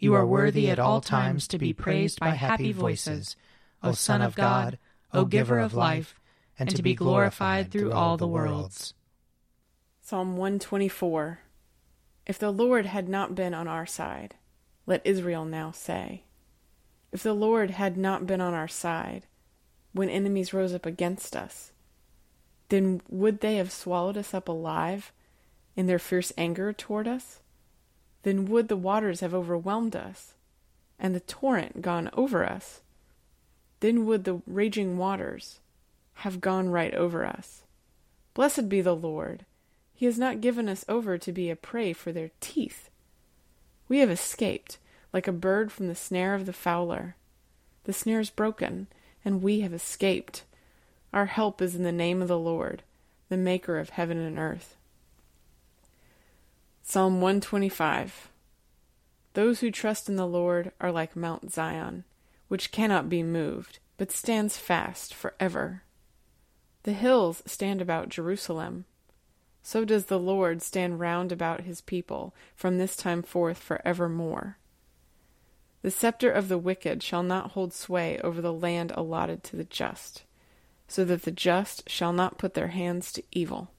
you are worthy at all times to be praised by happy voices, O Son of God, O Giver of life, and to be glorified through all the worlds. Psalm 124 If the Lord had not been on our side, let Israel now say. If the Lord had not been on our side, when enemies rose up against us, then would they have swallowed us up alive in their fierce anger toward us? Then would the waters have overwhelmed us, and the torrent gone over us. Then would the raging waters have gone right over us. Blessed be the Lord. He has not given us over to be a prey for their teeth. We have escaped like a bird from the snare of the fowler. The snare is broken, and we have escaped. Our help is in the name of the Lord, the Maker of heaven and earth. Psalm 125 Those who trust in the Lord are like Mount Zion, which cannot be moved, but stands fast for ever. The hills stand about Jerusalem. So does the Lord stand round about his people from this time forth for evermore. The scepter of the wicked shall not hold sway over the land allotted to the just, so that the just shall not put their hands to evil.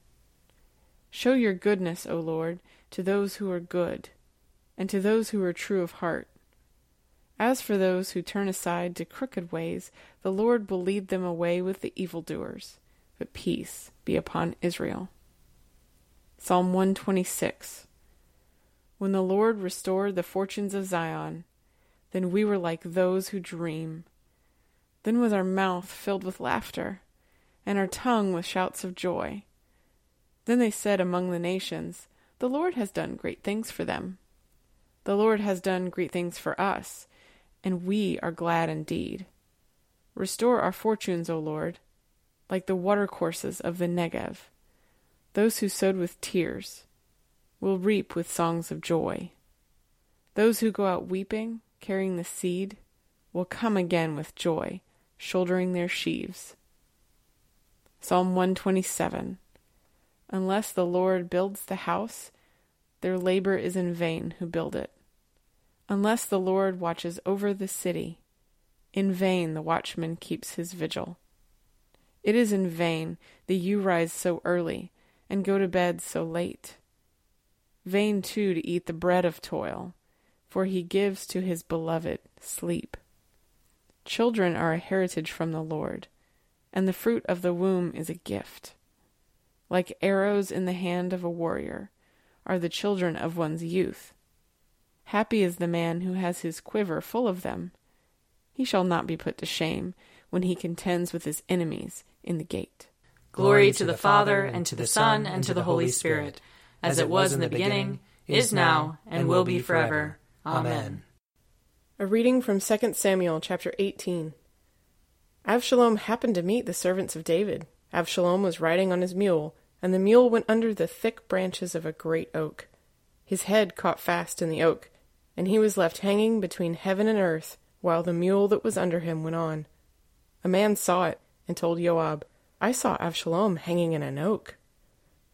Show your goodness, O Lord, to those who are good, and to those who are true of heart. As for those who turn aside to crooked ways, the Lord will lead them away with the evildoers, but peace be upon Israel. Psalm 126 When the Lord restored the fortunes of Zion, then we were like those who dream. Then was our mouth filled with laughter, and our tongue with shouts of joy. Then they said among the nations, the Lord has done great things for them. The Lord has done great things for us, and we are glad indeed. Restore our fortunes, O Lord, like the watercourses of the Negev. Those who sowed with tears will reap with songs of joy. Those who go out weeping, carrying the seed, will come again with joy, shouldering their sheaves. Psalm 127 Unless the Lord builds the house, their labor is in vain who build it. Unless the Lord watches over the city, in vain the watchman keeps his vigil. It is in vain that you rise so early and go to bed so late. Vain too to eat the bread of toil, for he gives to his beloved sleep. Children are a heritage from the Lord, and the fruit of the womb is a gift. Like arrows in the hand of a warrior are the children of one's youth. Happy is the man who has his quiver full of them. He shall not be put to shame when he contends with his enemies in the gate. Glory to the Father, and to the Son, and to the Holy Spirit, as it was in the beginning, is now, and will be forever. Amen. A reading from 2 Samuel chapter 18. Avshalom happened to meet the servants of David. Avshalom was riding on his mule and the mule went under the thick branches of a great oak. His head caught fast in the oak, and he was left hanging between heaven and earth, while the mule that was under him went on. A man saw it, and told Joab, I saw Avshalom hanging in an oak.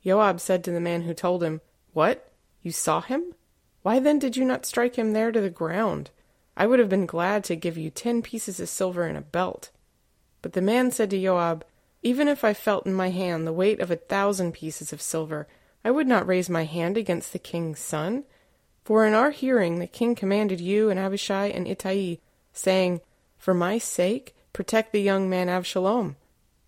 Joab said to the man who told him, What? You saw him? Why then did you not strike him there to the ground? I would have been glad to give you ten pieces of silver and a belt. But the man said to Joab, Even if I felt in my hand the weight of a thousand pieces of silver, I would not raise my hand against the king's son. For in our hearing the king commanded you and Abishai and Ittai, saying, For my sake, protect the young man Avshalom.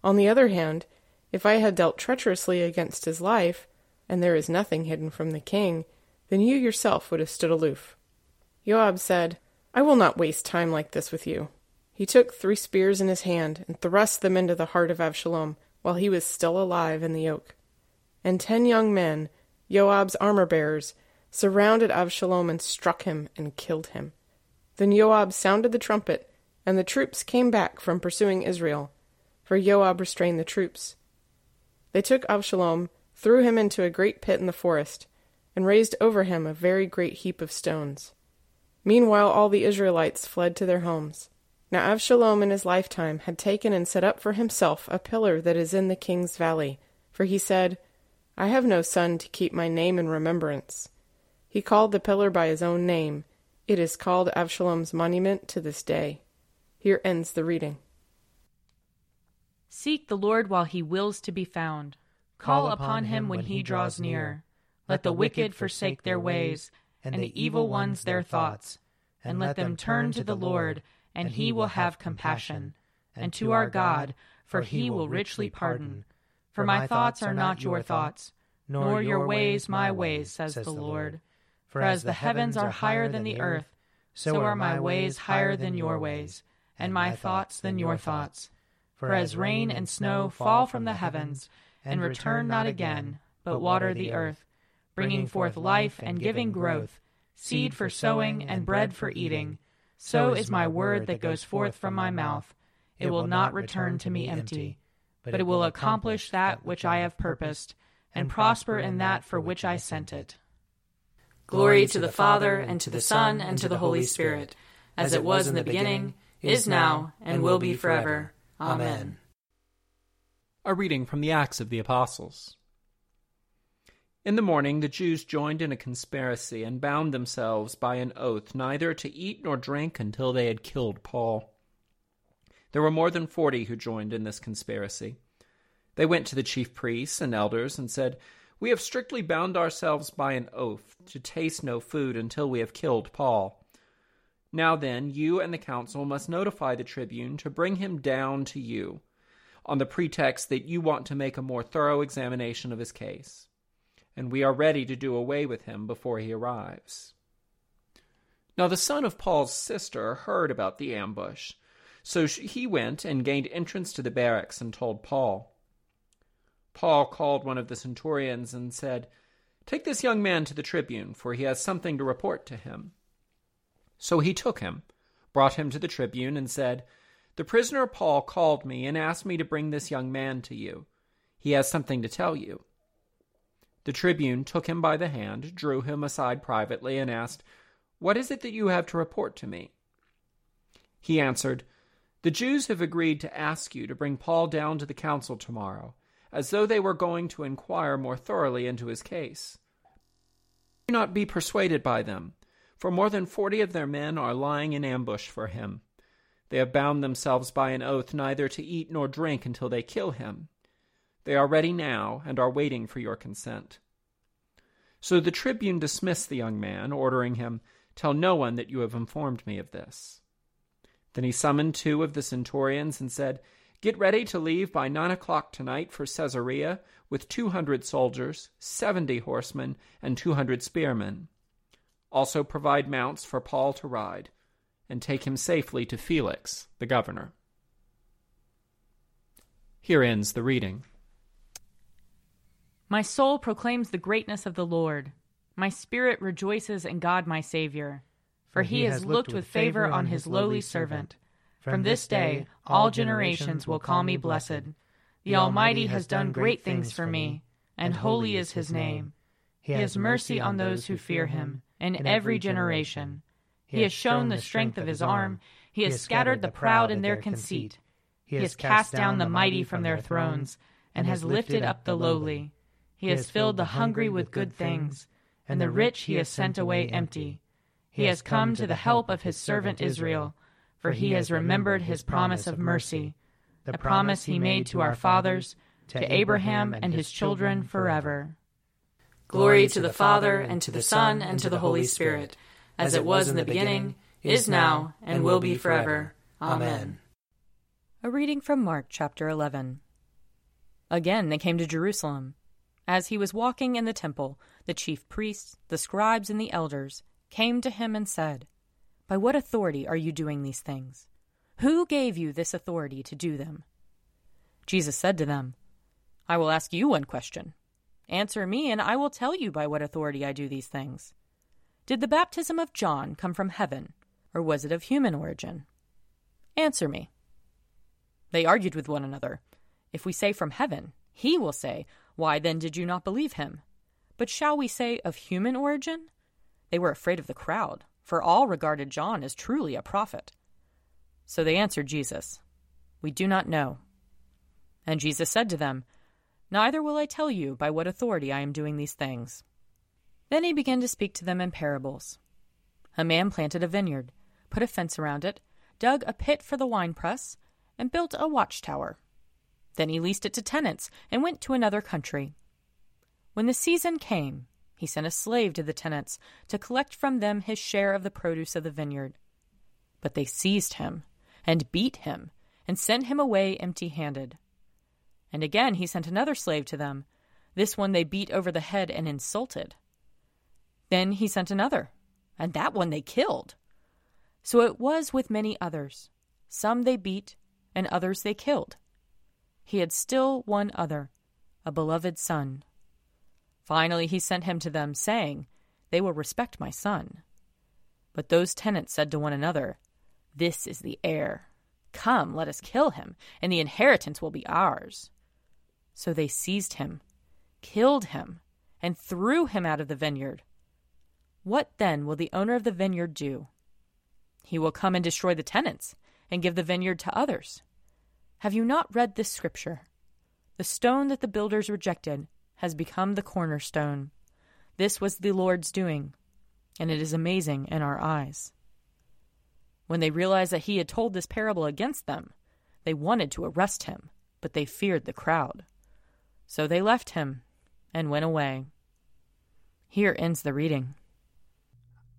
On the other hand, if I had dealt treacherously against his life, and there is nothing hidden from the king, then you yourself would have stood aloof. Joab said, I will not waste time like this with you. He took three spears in his hand and thrust them into the heart of Avshalom while he was still alive in the oak. And ten young men, Joab's armor bearers, surrounded Avshalom and struck him and killed him. Then Joab sounded the trumpet, and the troops came back from pursuing Israel, for Joab restrained the troops. They took Avshalom, threw him into a great pit in the forest, and raised over him a very great heap of stones. Meanwhile, all the Israelites fled to their homes. Now Avshalom in his lifetime had taken and set up for himself a pillar that is in the king's valley, for he said, I have no son to keep my name in remembrance. He called the pillar by his own name. It is called Avshalom's monument to this day. Here ends the reading. Seek the Lord while he wills to be found. Call upon him when he draws near. Let the wicked forsake their ways, and the evil ones their thoughts. And let them turn to the Lord, and he will have compassion. And to our God, for he will richly pardon. For my thoughts are not your thoughts, nor your ways my ways, says the Lord. For as the heavens are higher than the earth, so are my ways higher than your ways, and my thoughts than your thoughts. For as rain and snow fall from the heavens, and return not again, but water the earth, bringing forth life and giving growth, seed for sowing and bread for eating, so is my word that goes forth from my mouth. It will not return to me empty, but it will accomplish that which I have purposed, and prosper in that for which I sent it. Glory to the Father, and to the Son, and to the Holy Spirit, as it was in the beginning, is now, and will be forever. Amen. A reading from the Acts of the Apostles. In the morning, the Jews joined in a conspiracy and bound themselves by an oath neither to eat nor drink until they had killed Paul. There were more than forty who joined in this conspiracy. They went to the chief priests and elders and said, We have strictly bound ourselves by an oath to taste no food until we have killed Paul. Now then, you and the council must notify the tribune to bring him down to you, on the pretext that you want to make a more thorough examination of his case, and we are ready to do away with him before he arrives. Now the son of Paul's sister heard about the ambush, so he went and gained entrance to the barracks and told Paul. Paul called one of the centurions and said, Take this young man to the tribune, for he has something to report to him. So he took him, brought him to the tribune, and said, The prisoner Paul called me and asked me to bring this young man to you. He has something to tell you. The tribune took him by the hand, drew him aside privately, and asked, What is it that you have to report to me? He answered, The Jews have agreed to ask you to bring Paul down to the council tomorrow, as though they were going to inquire more thoroughly into his case. Do not be persuaded by them for more than forty of their men are lying in ambush for him. They have bound themselves by an oath neither to eat nor drink until they kill him. They are ready now and are waiting for your consent. So the tribune dismissed the young man, ordering him, Tell no one that you have informed me of this. Then he summoned two of the centurions and said, Get ready to leave by nine o'clock tonight for Caesarea with two hundred soldiers, seventy horsemen, and two hundred spearmen. Also provide mounts for Paul to ride, and take him safely to Felix, the governor. Here ends the reading. My soul proclaims the greatness of the Lord. My spirit rejoices in God my Saviour. For he has looked with favor on his lowly servant. From this day all generations will call me blessed. The Almighty has done great things for me, and holy is his name. He has mercy on those who fear him in every generation. He has shown the strength of his arm. He has scattered the proud in their conceit. He has cast down the mighty from their thrones, and has lifted up the lowly. He has filled the hungry with good things, and the rich he has sent away empty. He has come to the help of his servant Israel, for he has remembered his promise of mercy, the promise he made to our fathers, to Abraham and his children forever. Glory to the Father, and to the Son, and to the Holy Spirit, as it was in the beginning, is now, and will be forever. Amen. A reading from Mark chapter 11. Again they came to Jerusalem. As he was walking in the temple, the chief priests, the scribes, and the elders came to him and said, By what authority are you doing these things? Who gave you this authority to do them? Jesus said to them, I will ask you one question. Answer me, and I will tell you by what authority I do these things. Did the baptism of John come from heaven, or was it of human origin? Answer me. They argued with one another. If we say from heaven, he will say, Why then did you not believe him? But shall we say of human origin? They were afraid of the crowd, for all regarded John as truly a prophet. So they answered Jesus, We do not know. And Jesus said to them, Neither will I tell you by what authority I am doing these things. Then he began to speak to them in parables. A man planted a vineyard, put a fence around it, dug a pit for the winepress, and built a watchtower. Then he leased it to tenants and went to another country. When the season came, he sent a slave to the tenants to collect from them his share of the produce of the vineyard. But they seized him and beat him and sent him away empty handed. And again he sent another slave to them. This one they beat over the head and insulted. Then he sent another, and that one they killed. So it was with many others. Some they beat, and others they killed. He had still one other, a beloved son. Finally he sent him to them, saying, They will respect my son. But those tenants said to one another, This is the heir. Come, let us kill him, and the inheritance will be ours. So they seized him, killed him, and threw him out of the vineyard. What then will the owner of the vineyard do? He will come and destroy the tenants and give the vineyard to others. Have you not read this scripture? The stone that the builders rejected has become the cornerstone. This was the Lord's doing, and it is amazing in our eyes. When they realized that he had told this parable against them, they wanted to arrest him, but they feared the crowd. So they left him and went away. Here ends the reading.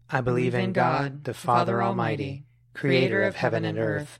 I believe in God, the Father Almighty, creator of heaven and earth.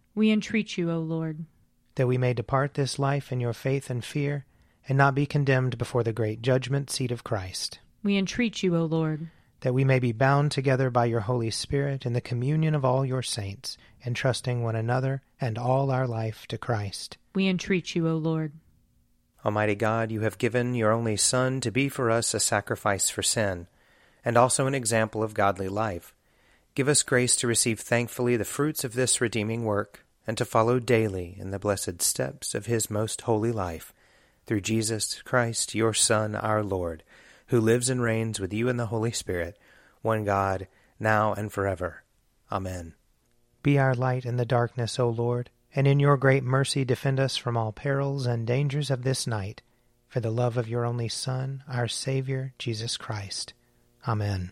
We entreat you, O Lord. That we may depart this life in your faith and fear, and not be condemned before the great judgment seat of Christ. We entreat you, O Lord. That we may be bound together by your Holy Spirit in the communion of all your saints, entrusting one another and all our life to Christ. We entreat you, O Lord. Almighty God, you have given your only Son to be for us a sacrifice for sin, and also an example of godly life. Give us grace to receive thankfully the fruits of this redeeming work and to follow daily in the blessed steps of his most holy life. Through Jesus Christ, your Son, our Lord, who lives and reigns with you in the Holy Spirit, one God, now and forever. Amen. Be our light in the darkness, O Lord, and in your great mercy defend us from all perils and dangers of this night, for the love of your only Son, our Savior, Jesus Christ. Amen.